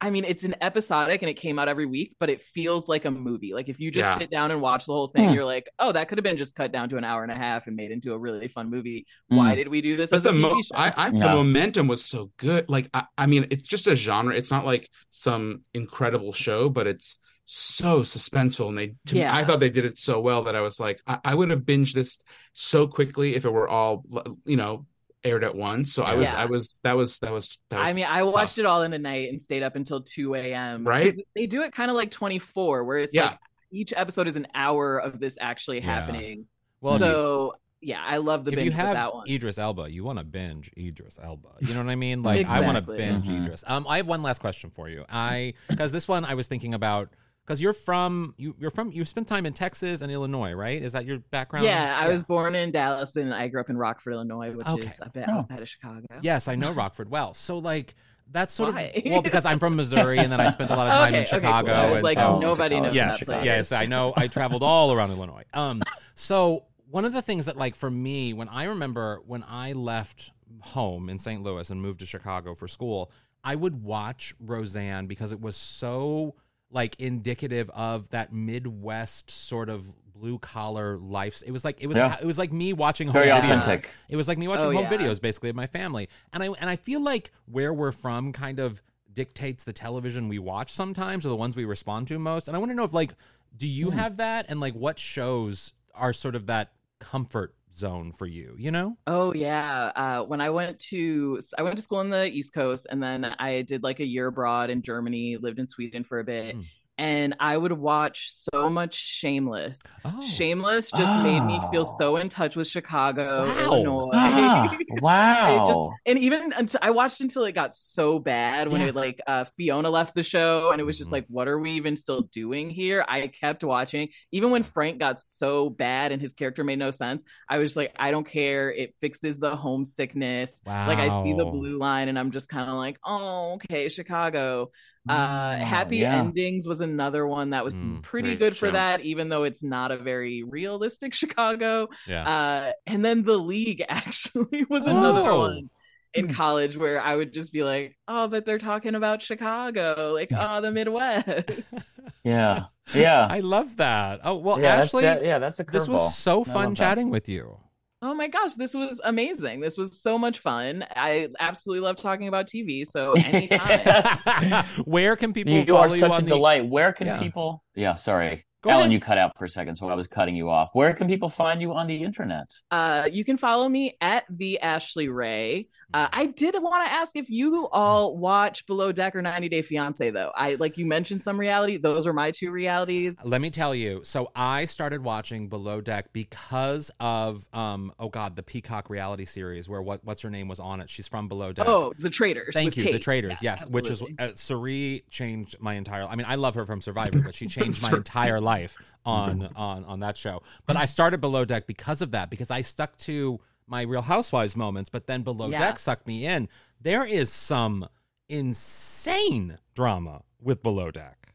I mean, it's an episodic and it came out every week, but it feels like a movie. Like if you just Yeah. sit down and watch the whole thing, Hmm. you're like, oh, that could have been just cut down to an hour and a half and made into a really fun movie. Why Mm. did we do this But as a the TV mo- show? I, I the momentum was so good. Like I, I mean, it's just a genre. It's not like some incredible show, but it's so suspenseful. And they, to me, Yeah. I thought they did it so well that I was like, I, I would have binged this so quickly if it were all, you know, aired at once. So I was, Yeah. I was, that was, that was, that was I mean, I watched it all in a night and stayed up until 2 a.m. Right. They do it kind of like 24, where it's Yeah. like each episode is an hour of this actually Yeah. happening. well, if you- so, yeah, I love the if binge you with have that one. Idris Elba, you want to binge Idris Elba. You know what I mean? *laughs* Like I want to Exactly. binge Mhm. Idris. Um, I have one last question for you. I because this one I was thinking about because you're from you you're from you spent time in Texas and Illinois, right? Is that your background? yeah, I was born in Dallas and I grew up in Rockford, Illinois, which Okay. is a bit Oh. outside of Chicago. Yes, I know Rockford well. So like that's sort Why? of well because I'm from Missouri and then I spent a lot of *laughs* time Okay, in okay, cool. Chicago. I was and like, so, nobody knows yes, that place. yes, I know. I traveled all around Illinois. Um, so one of the things that like for me, when I remember when I left home in St. Louis and moved to Chicago for school, I would watch Roseanne because it was so like indicative of that Midwest sort of blue collar life. It was like it was Yeah. it was like me watching home Very videos. authentic. It was like me watching Oh, home yeah. videos basically of my family. And I and I feel like where we're from kind of dictates the television we watch sometimes or the ones we respond to most. And I want to know if like do you Hmm. have that and like what shows are sort of that comfort zone for you, you know? Oh yeah. Uh, when I went to I went to school on the East Coast, and then I did like a year abroad in Germany. Lived in Sweden for a bit, Mm. And I would watch so much Shameless. Oh. Shameless just made me feel Oh. so in touch with Chicago, Wow. Illinois. Ah, *laughs* wow. and even until I watched until it got so bad when Yeah. it like uh, Fiona left the show and it was just Mhm. like, what are we even still doing here? I kept watching, even when Frank got so bad and his character made no sense. I was like, I don't care. It fixes the homesickness. Wow. Like I see the blue line and I'm just kind of like, oh, okay, Chicago. Uh, Happy yeah. Endings was another one that was Mm, pretty good for show. that, even though it's not a very realistic *laughs* Chicago. Yeah. Uh, and then the league *laughs* actually was another Oh. one in college where I would just be like, oh, but they're talking about Chicago, like, oh, the Midwest. *laughs* Yeah. Yeah. I love that. Oh, well, yeah, Ashley, that's, that, yeah, that's a curveball. this was so fun love that. chatting with you. Oh my gosh, this was amazing. This was so much fun. I absolutely love talking about TV. So anytime. *laughs* Where can people You, you follow are you such a the- delight. Where can Yeah. people? Yeah, sorry, Go Ellen. ahead. You cut out for a second, so I was cutting you off. Where can people find you on the internet? Uh, you can follow me at the Ashley Ray. Uh, I did want to ask if you all watch Below Deck or 90 Day Fiance, though. I like you mentioned some reality; those are my two realities. Let me tell you. So I started watching Below Deck because of um oh god the Peacock reality series where what what's her name was on it. She's from Below Deck. Oh, the Traitors. Thank with you, the Kate. Traitors. Yeah, yes, which is absolutely. uh, Cirie changed my entire. I mean, I love her from Survivor, but she *laughs* changed my entire life on on on that show. But hmm. I started Below Deck because of that because I stuck to my Real Housewives moments, but then Below Yeah. Deck sucked me in. There is some insane drama with Below Deck.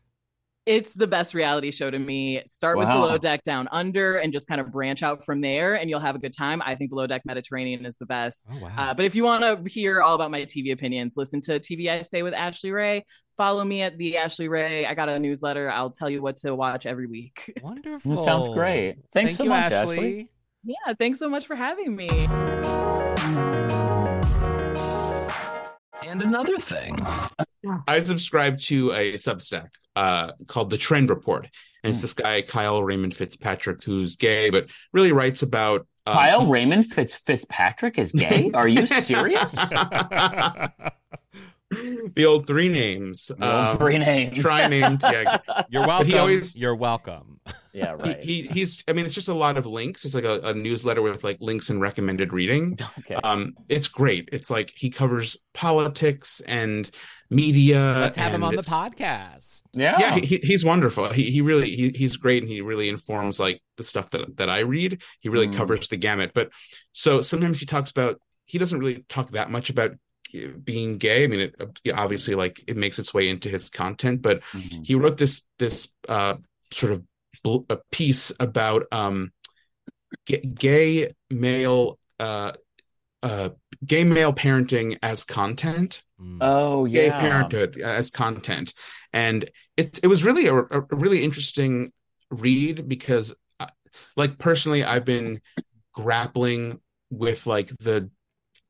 It's the best reality show to me. Start with Wow. Below Deck Down Under and just kind of branch out from there, and you'll have a good time. I think Below Deck Mediterranean is the best. Oh wow. Uh, but if you want to hear all about my TV opinions, listen to TV I Say with Ashley Ray. Follow me at the Ashley Ray. I got a newsletter. I'll tell you what to watch every week. *laughs* Wonderful. That sounds great. Thanks Thank so you, much, Ashley. Ashley. yeah, thanks so much for having me. And another thing. I subscribe to a Substack uh, called The Trend Report, and it's Hmm. this guy Kyle Raymond Fitzpatrick who's gay, but really writes about uh, Kyle Raymond Fitz Fitzpatrick is gay. Are you serious? *laughs* *laughs* the old three names. The old um, three names. Try named. Yeah. *laughs* You're But welcome. he always- You're welcome. *laughs* yeah, He, right. he he's I mean it's just a lot of links. It's like a, a newsletter with like links and recommended reading. okay. Um it's great. It's like he covers politics and media. Let's have him on the podcast. yeah. yeah he, he's wonderful he, he really he, he's great and he really informs like the stuff that that i read he really Mm. covers the gamut but so sometimes he talks about he doesn't really talk that much about being gay i mean it uh, obviously like it makes its way into his content but Mhm. he wrote this this uh sort of bl- a piece about um g- gay male uh uh gay male parenting as content Mm. Oh gay yeah. parenthood as content and it it was really a, a really interesting read because uh, like personally i've been grappling with like the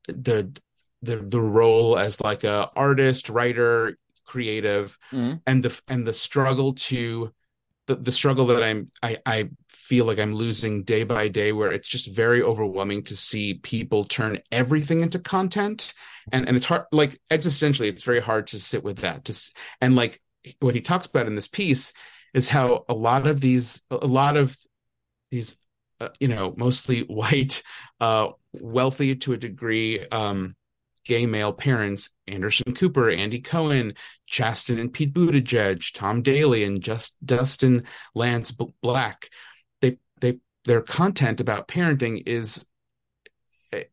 the the the role as like a artist writer creative Mhm. and the and the struggle to the, the struggle that i'm i i feel like i'm losing day by day where it's just very overwhelming to see people turn everything into content and and it's hard like existentially it's very hard to sit with that just and like what he talks about in this piece is how a lot of these a lot of these uh, you know mostly *laughs* white uh wealthy to a degree um gay male parents anderson cooper andy cohen chasten and pete buttigieg tom daley and just dustin lance black. They they their content about parenting is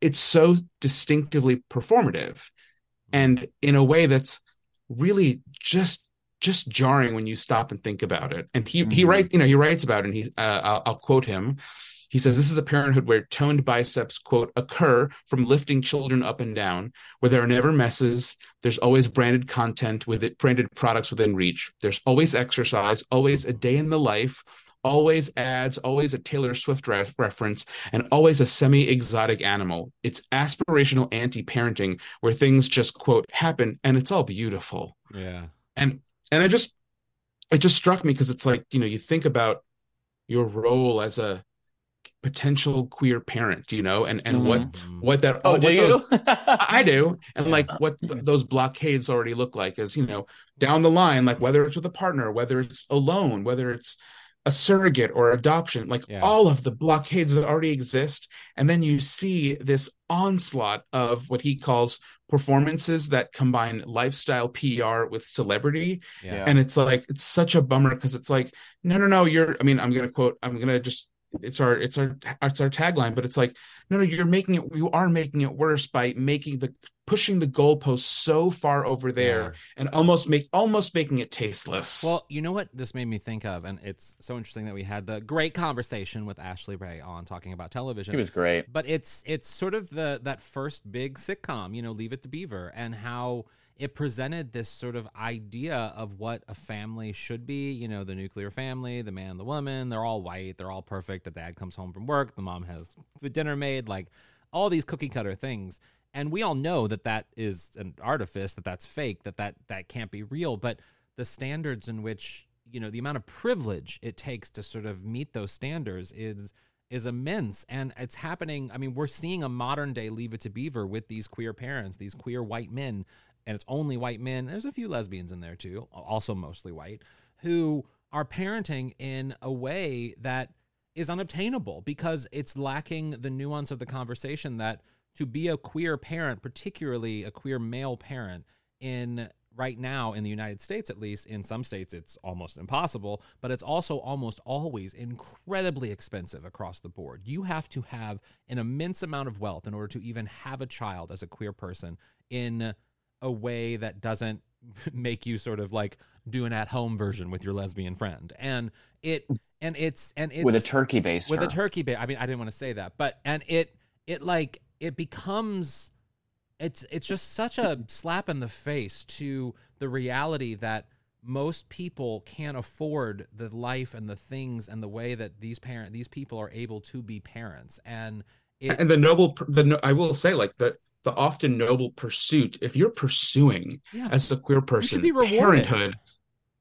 it's so distinctively performative and in a way that's really just just jarring when you stop and think about it. And he he Mhm. write you know he writes about it and he uh, I'll, I'll quote him he says this is a parenthood where toned biceps quote occur from lifting children up and down. Where there are never messes there's always branded content with it branded products within reach. There's always exercise always a day in the life always ads always a taylor swift re- reference and always a semi-exotic animal. It's aspirational anti-parenting where things just quote happen and it's all beautiful. Yeah. and and i just it just struck me because it's like you know you think about your role as a potential queer parent you know and and what Mm. what that Oh, what do those- you? I do. *laughs* And like what th- those blockades already look like is, you know, down the line, like whether it's with a partner, whether it's alone, whether it's a surrogate or adoption, like Yeah. all of the blockades that already exist. And then you see this onslaught of what he calls performances that combine lifestyle PR with celebrity. Yeah. And it's like, it's such a bummer because it's like, no, no, no, you're, I mean, I'm going to quote, I'm going to just, it's our, it's our, it's our tagline, but it's like, no, no, you're making it, you are making it worse by making the, pushing the goalpost so far over there Yeah. and almost make, almost making it tasteless. Well, you know what this made me think of, and it's so interesting that we had the great conversation with Ashley Ray on talking about television. He was great. but it's it's sort of the that first big sitcom, you know, Leave It to Beaver, and how it presented this sort of idea of what a family should be. You know, the nuclear family, the man, the woman, they're all white, they're all perfect. The dad comes home from work, the mom has the dinner made, like all these cookie cutter things. And we all know that that is an artifice, that that's fake, that that that can't be real. But the standards in which you know the amount of privilege it takes to sort of meet those standards is is immense and it's happening i mean we're seeing a modern day leave it to beaver with these queer parents these queer white men and it's only white men there's a few lesbians in there too also mostly white who are parenting in a way that is unobtainable because it's lacking the nuance of the conversation that to be a queer parent particularly a queer male parent in right now in the United States at least in some states it's almost impossible but it's also almost always incredibly expensive across the board. You have to have an immense amount of wealth in order to even have a child as a queer person in a way that doesn't *laughs* make you sort of like do an at-home version with your lesbian friend and it and it's and it's with a turkey base with a turkey bait. I mean, I didn't want to say that, but and it it like it becomes it's it's just such a slap in the face to the reality that most people can't afford the life and the things and the way that these parent these people are able to be parents and it and the noble the no- i will say like the the often noble pursuit if you're pursuing Yeah. as a queer person be rewarded. parenthood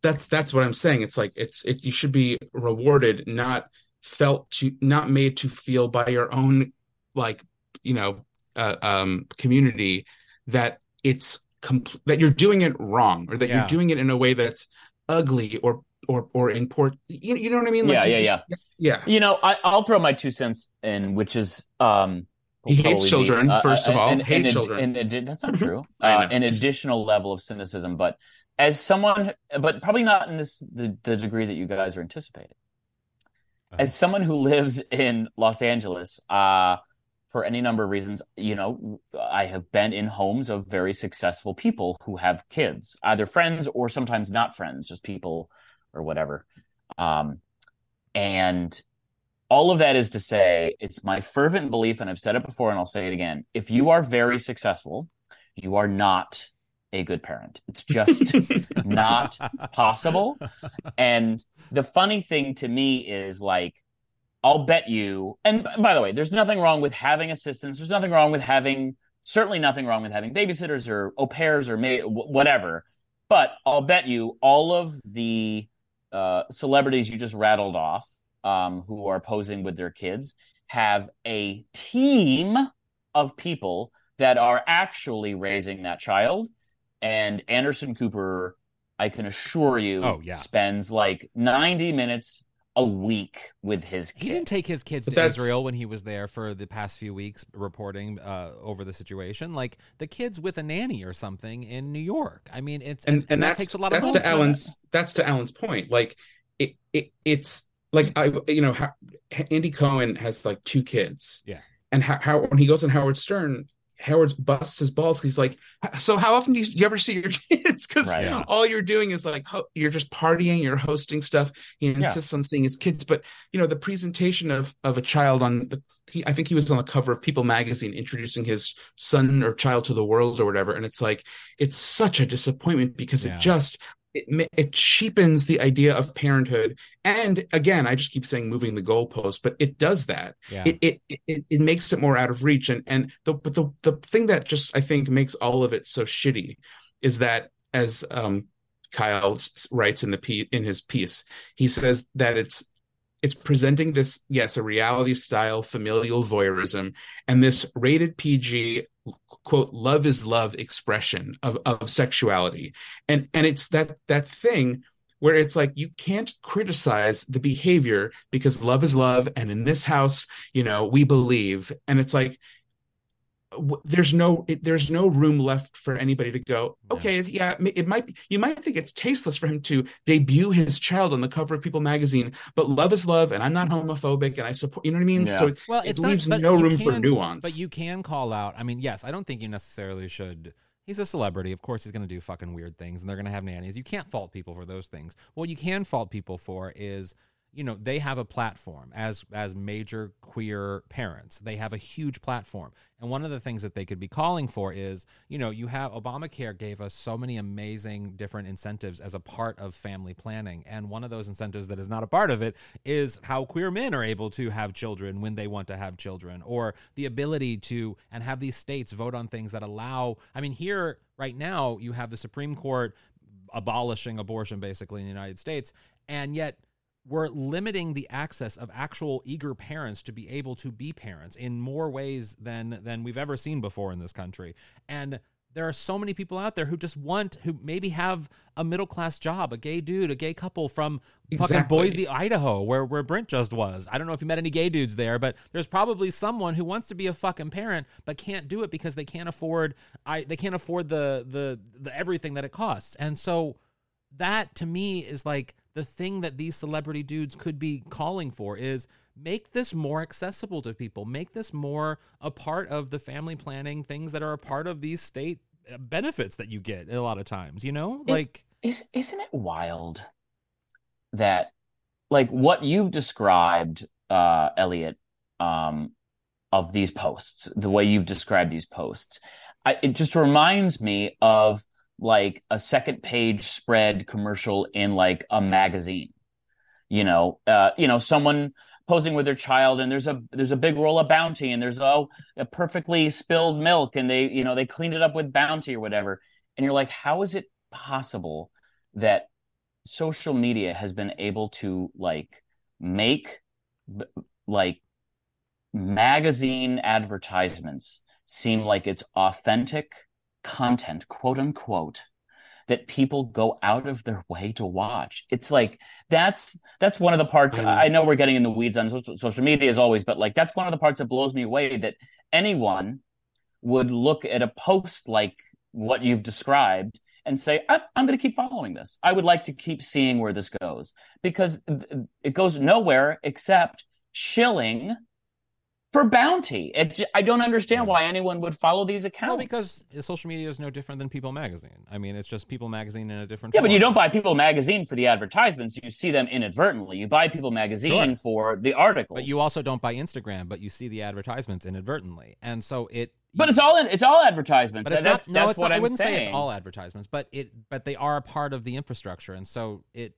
that's that's what i'm saying it's like it's it you should be rewarded not felt to not made to feel by your own like you know uh, um community that it's compl- that you're doing it wrong or that Yeah. you're doing it in a way that's ugly or or or in poor you, you know what i mean Yeah, yeah, just- yeah You know, I, I'll throw my two cents in, which is um, He hates children, uh, first of all. and- Hate and- children. that's not true. Uh, an additional level of cynicism, but as someone, but probably not in this the, the degree that you guys are anticipating. Uh-huh. As someone who lives in Los Angeles, uh, for any number of reasons, you know, I have been in homes of very successful people who have kids, either friends or sometimes not friends, just people or whatever. Um, and all of that is to say, it's my fervent belief, and I've said it before and I'll say it again. If you are very successful, you are not a good parent. It's just *laughs* not possible. And the funny thing to me is like, I'll bet you, and by the way, there's nothing wrong with having assistants. There's nothing wrong with having, certainly nothing wrong with having babysitters or au pairs or ma- whatever. But I'll bet you all of the uh, celebrities you just rattled off um, who are posing with their kids have a team of people that are actually raising that child. And Anderson Cooper, I can assure you, Oh, yeah. spends like 90 minutes a week with his He didn't take his kids But to that's- Israel when he was there for the past few weeks reporting uh, over the situation. Like the kids with a nanny or something in New York. I mean, it's and and, that that's takes a lot of that's money. to Alan's that's to Alan's point. Like it, it it's like I you know how, Andy Cohen has like two kids. Yeah. And how, how when he goes on Howard Stern, Howard busts his balls. He's like, so how often do you, you ever see your *laughs* kids? Because Right. Yeah. all you're doing is like ho- you're just partying, you're hosting stuff. He insists on seeing his kids, but you know the presentation of of a child on the. He, I think he was on the cover of People magazine introducing his son or child to the world or whatever, and it's like it's such a disappointment because Yeah. it just it it cheapens the idea of parenthood. And again, I just keep saying moving the goalpost, but it does that Yeah. it, it it it makes it more out of reach and and the but the the thing that just i think makes all of it so shitty is that as um kyle writes in the piece in his piece he says that it's it's presenting this yes a reality style familial voyeurism and this rated pg quote love is love expression of of sexuality. And and it's that that thing where it's like you can't criticize the behavior because love is love and in this house you know we believe. And it's like there's no it, there's no room left for anybody to go No. okay yeah it, might be you might think it's tasteless for him to debut his child on the cover of people magazine but love is love and i'm not homophobic and i support you know what i mean Yeah. so Well, it it's not- leaves no you room for nuance But you can call out. I mean, yes, I don't think you necessarily should. He's a celebrity. Of course, he's going to do fucking weird things, and they're going to have nannies. You can't fault people for those things. What you can fault people for is, you know, they have a platform as as major queer parents. They have a huge platform, and one of the things that they could be calling for is, you know, you have Obamacare gave us so many amazing different incentives as a part of family planning, and one of those incentives that is not a part of it is how queer men are able to have children when they want to have children or the ability to and have these states vote on things that allow i mean here right now you have the supreme court abolishing abortion basically in the united states. And yet we're limiting the access of actual eager parents to be able to be parents in more ways than than we've ever seen before in this country and there are so many people out there who just want who maybe have a middle class job, a gay dude, a gay couple from fucking Boise, Idaho, where where Brent just was. I don't know if you met any gay dudes there, but there's probably someone who wants to be a fucking parent but can't do it because they can't afford I they can't afford the the the everything that it costs. And so that to me is like the thing that these celebrity dudes could be calling for is make this more accessible to people. Make this more a part of the family planning things that are a part of these state uh, benefits that you get a lot of times you know? It- like is isn't it wild that like what you've described uh Elliot um of these posts the way you've described these posts I, it just reminds me of like a second page spread commercial in like a magazine you know? Uh you know someone posing with their child and there's a there's a big roll of bounty and there's oh a perfectly spilled milk and they you know they cleaned it up with bounty or whatever. And you're like how is it possible that social media has been able to like make like magazine advertisements seem like it's authentic content quote unquote that people go out of their way to watch. It's like that's that's one of the parts. I know we're getting in the weeds on social, social media as always, but like that's one of the parts that blows me away that anyone would look at a post like what you've described and say, I, am going to keep following this. I would like to keep seeing where this goes because it goes nowhere except shilling for bounty. It, I don't understand why anyone would follow these accounts. Well, because social media is no different than People Magazine. I mean, it's just People Magazine in a different. Yeah, form. but you don't buy People Magazine for the advertisements. You see them inadvertently. You buy People Magazine Sure. for the articles. But you also don't buy Instagram, but you see the advertisements inadvertently, and so it. But it's all in, it's all advertisements. But it's That's- not. No, that's it's what not. I wouldn't say it's all advertisements, but it. But they are a part of the infrastructure, and so it.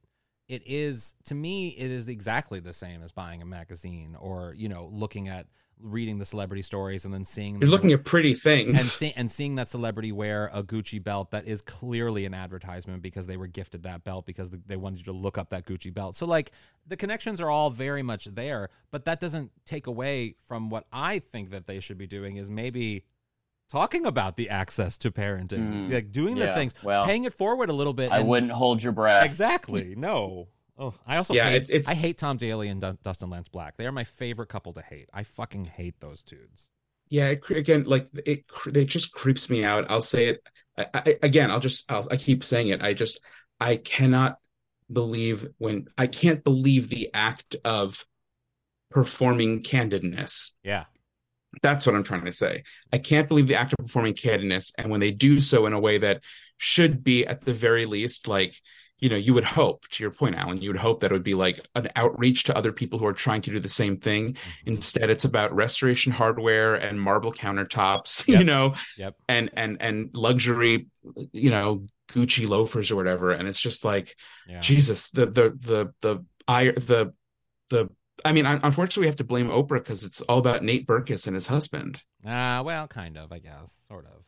It is to me. It is exactly the same as buying a magazine, or you know, looking at reading the celebrity stories and then seeing. You're looking at pretty things and see, and seeing that celebrity wear a Gucci belt that is clearly an advertisement because they were gifted that belt because they wanted you to look up that Gucci belt. So like the connections are all very much there, but that doesn't take away from what I think that they should be doing is maybe talking about the access to parenting, Mm, like doing the things, well, paying it forward a little bit. I and- wouldn't hold your breath. Exactly. *laughs* No. Oh, I also Yeah, hate, it's- it's- I hate Tom Daley and Dun- Dustin Lance Black. They are my favorite couple to hate. I fucking hate those dudes. yeah it, again like it it just creeps me out i'll say it I, I, again i'll just I'll, i keep saying it i just i cannot believe when i can't believe the act of performing candidness Yeah. That's what i'm trying to say. I can't believe the act of performing candidness and when they do so in a way that should be at the very least like you know you would hope to your point alan you would hope that it would be like an outreach to other people who are trying to do the same thing. Mm-hmm. Instead it's about restoration hardware and marble countertops *laughs* you know Yep. and and and luxury you know gucci loafers or whatever. And it's just like Yeah. jesus the the the the i the the i mean unfortunately we have to blame oprah because it's all about nate Berkus and his husband Ah, well, kind of, I guess, sort of.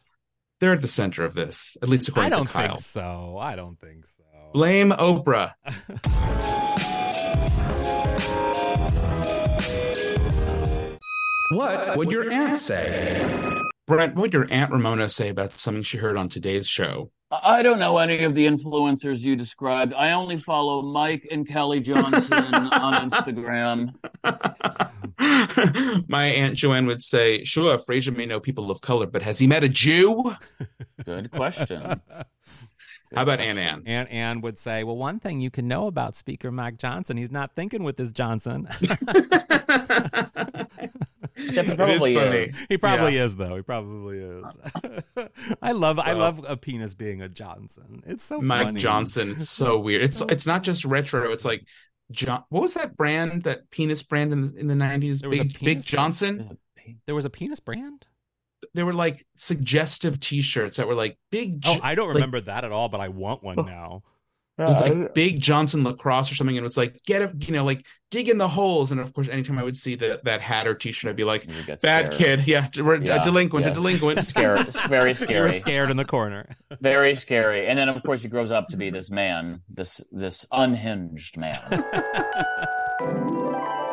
they're at the center of this at least according I according don't to kyle think so. I don't think so. blame oprah *laughs* What would your aunt say? brent what would your aunt ramona say about something she heard on today's show I don't know any of the influencers you described. I only follow Mike and Kelly Johnson on Instagram. *laughs* my aunt joanne would say sure frasier may know people of color but has he met a jew Good question. how about aunt ann Aunt Ann would say, "Well, one thing you can know about Speaker Mike Johnson, he's not thinking with his Johnson. *laughs* *laughs* That probably funny. is. he probably is, though. He probably is. *laughs* I love, I love a penis being a Johnson. It's so Mike funny. Johnson. It's so *laughs* weird. It's it's not just retro. It's like John. What was that brand? That penis brand in the, in the nineties? There was a Big Big penis brand? Johnson. There was a penis brand. there were like suggestive T-shirts that were like big. Oh, I don't like- remember that at all, but I want one now. It was like Big Johnson lacrosse or something, and it was like get a you know like dig in the holes. And of course, anytime I would see that that hat or T-shirt, I'd be like, You bad scared. kid, yeah, we're uh, Yeah, a delinquent, yes. a delinquent. Scary. It's very *laughs* You were scary. scared in the corner. *laughs* Very scary. And then of course he grows up to be this man, this this unhinged man. *laughs*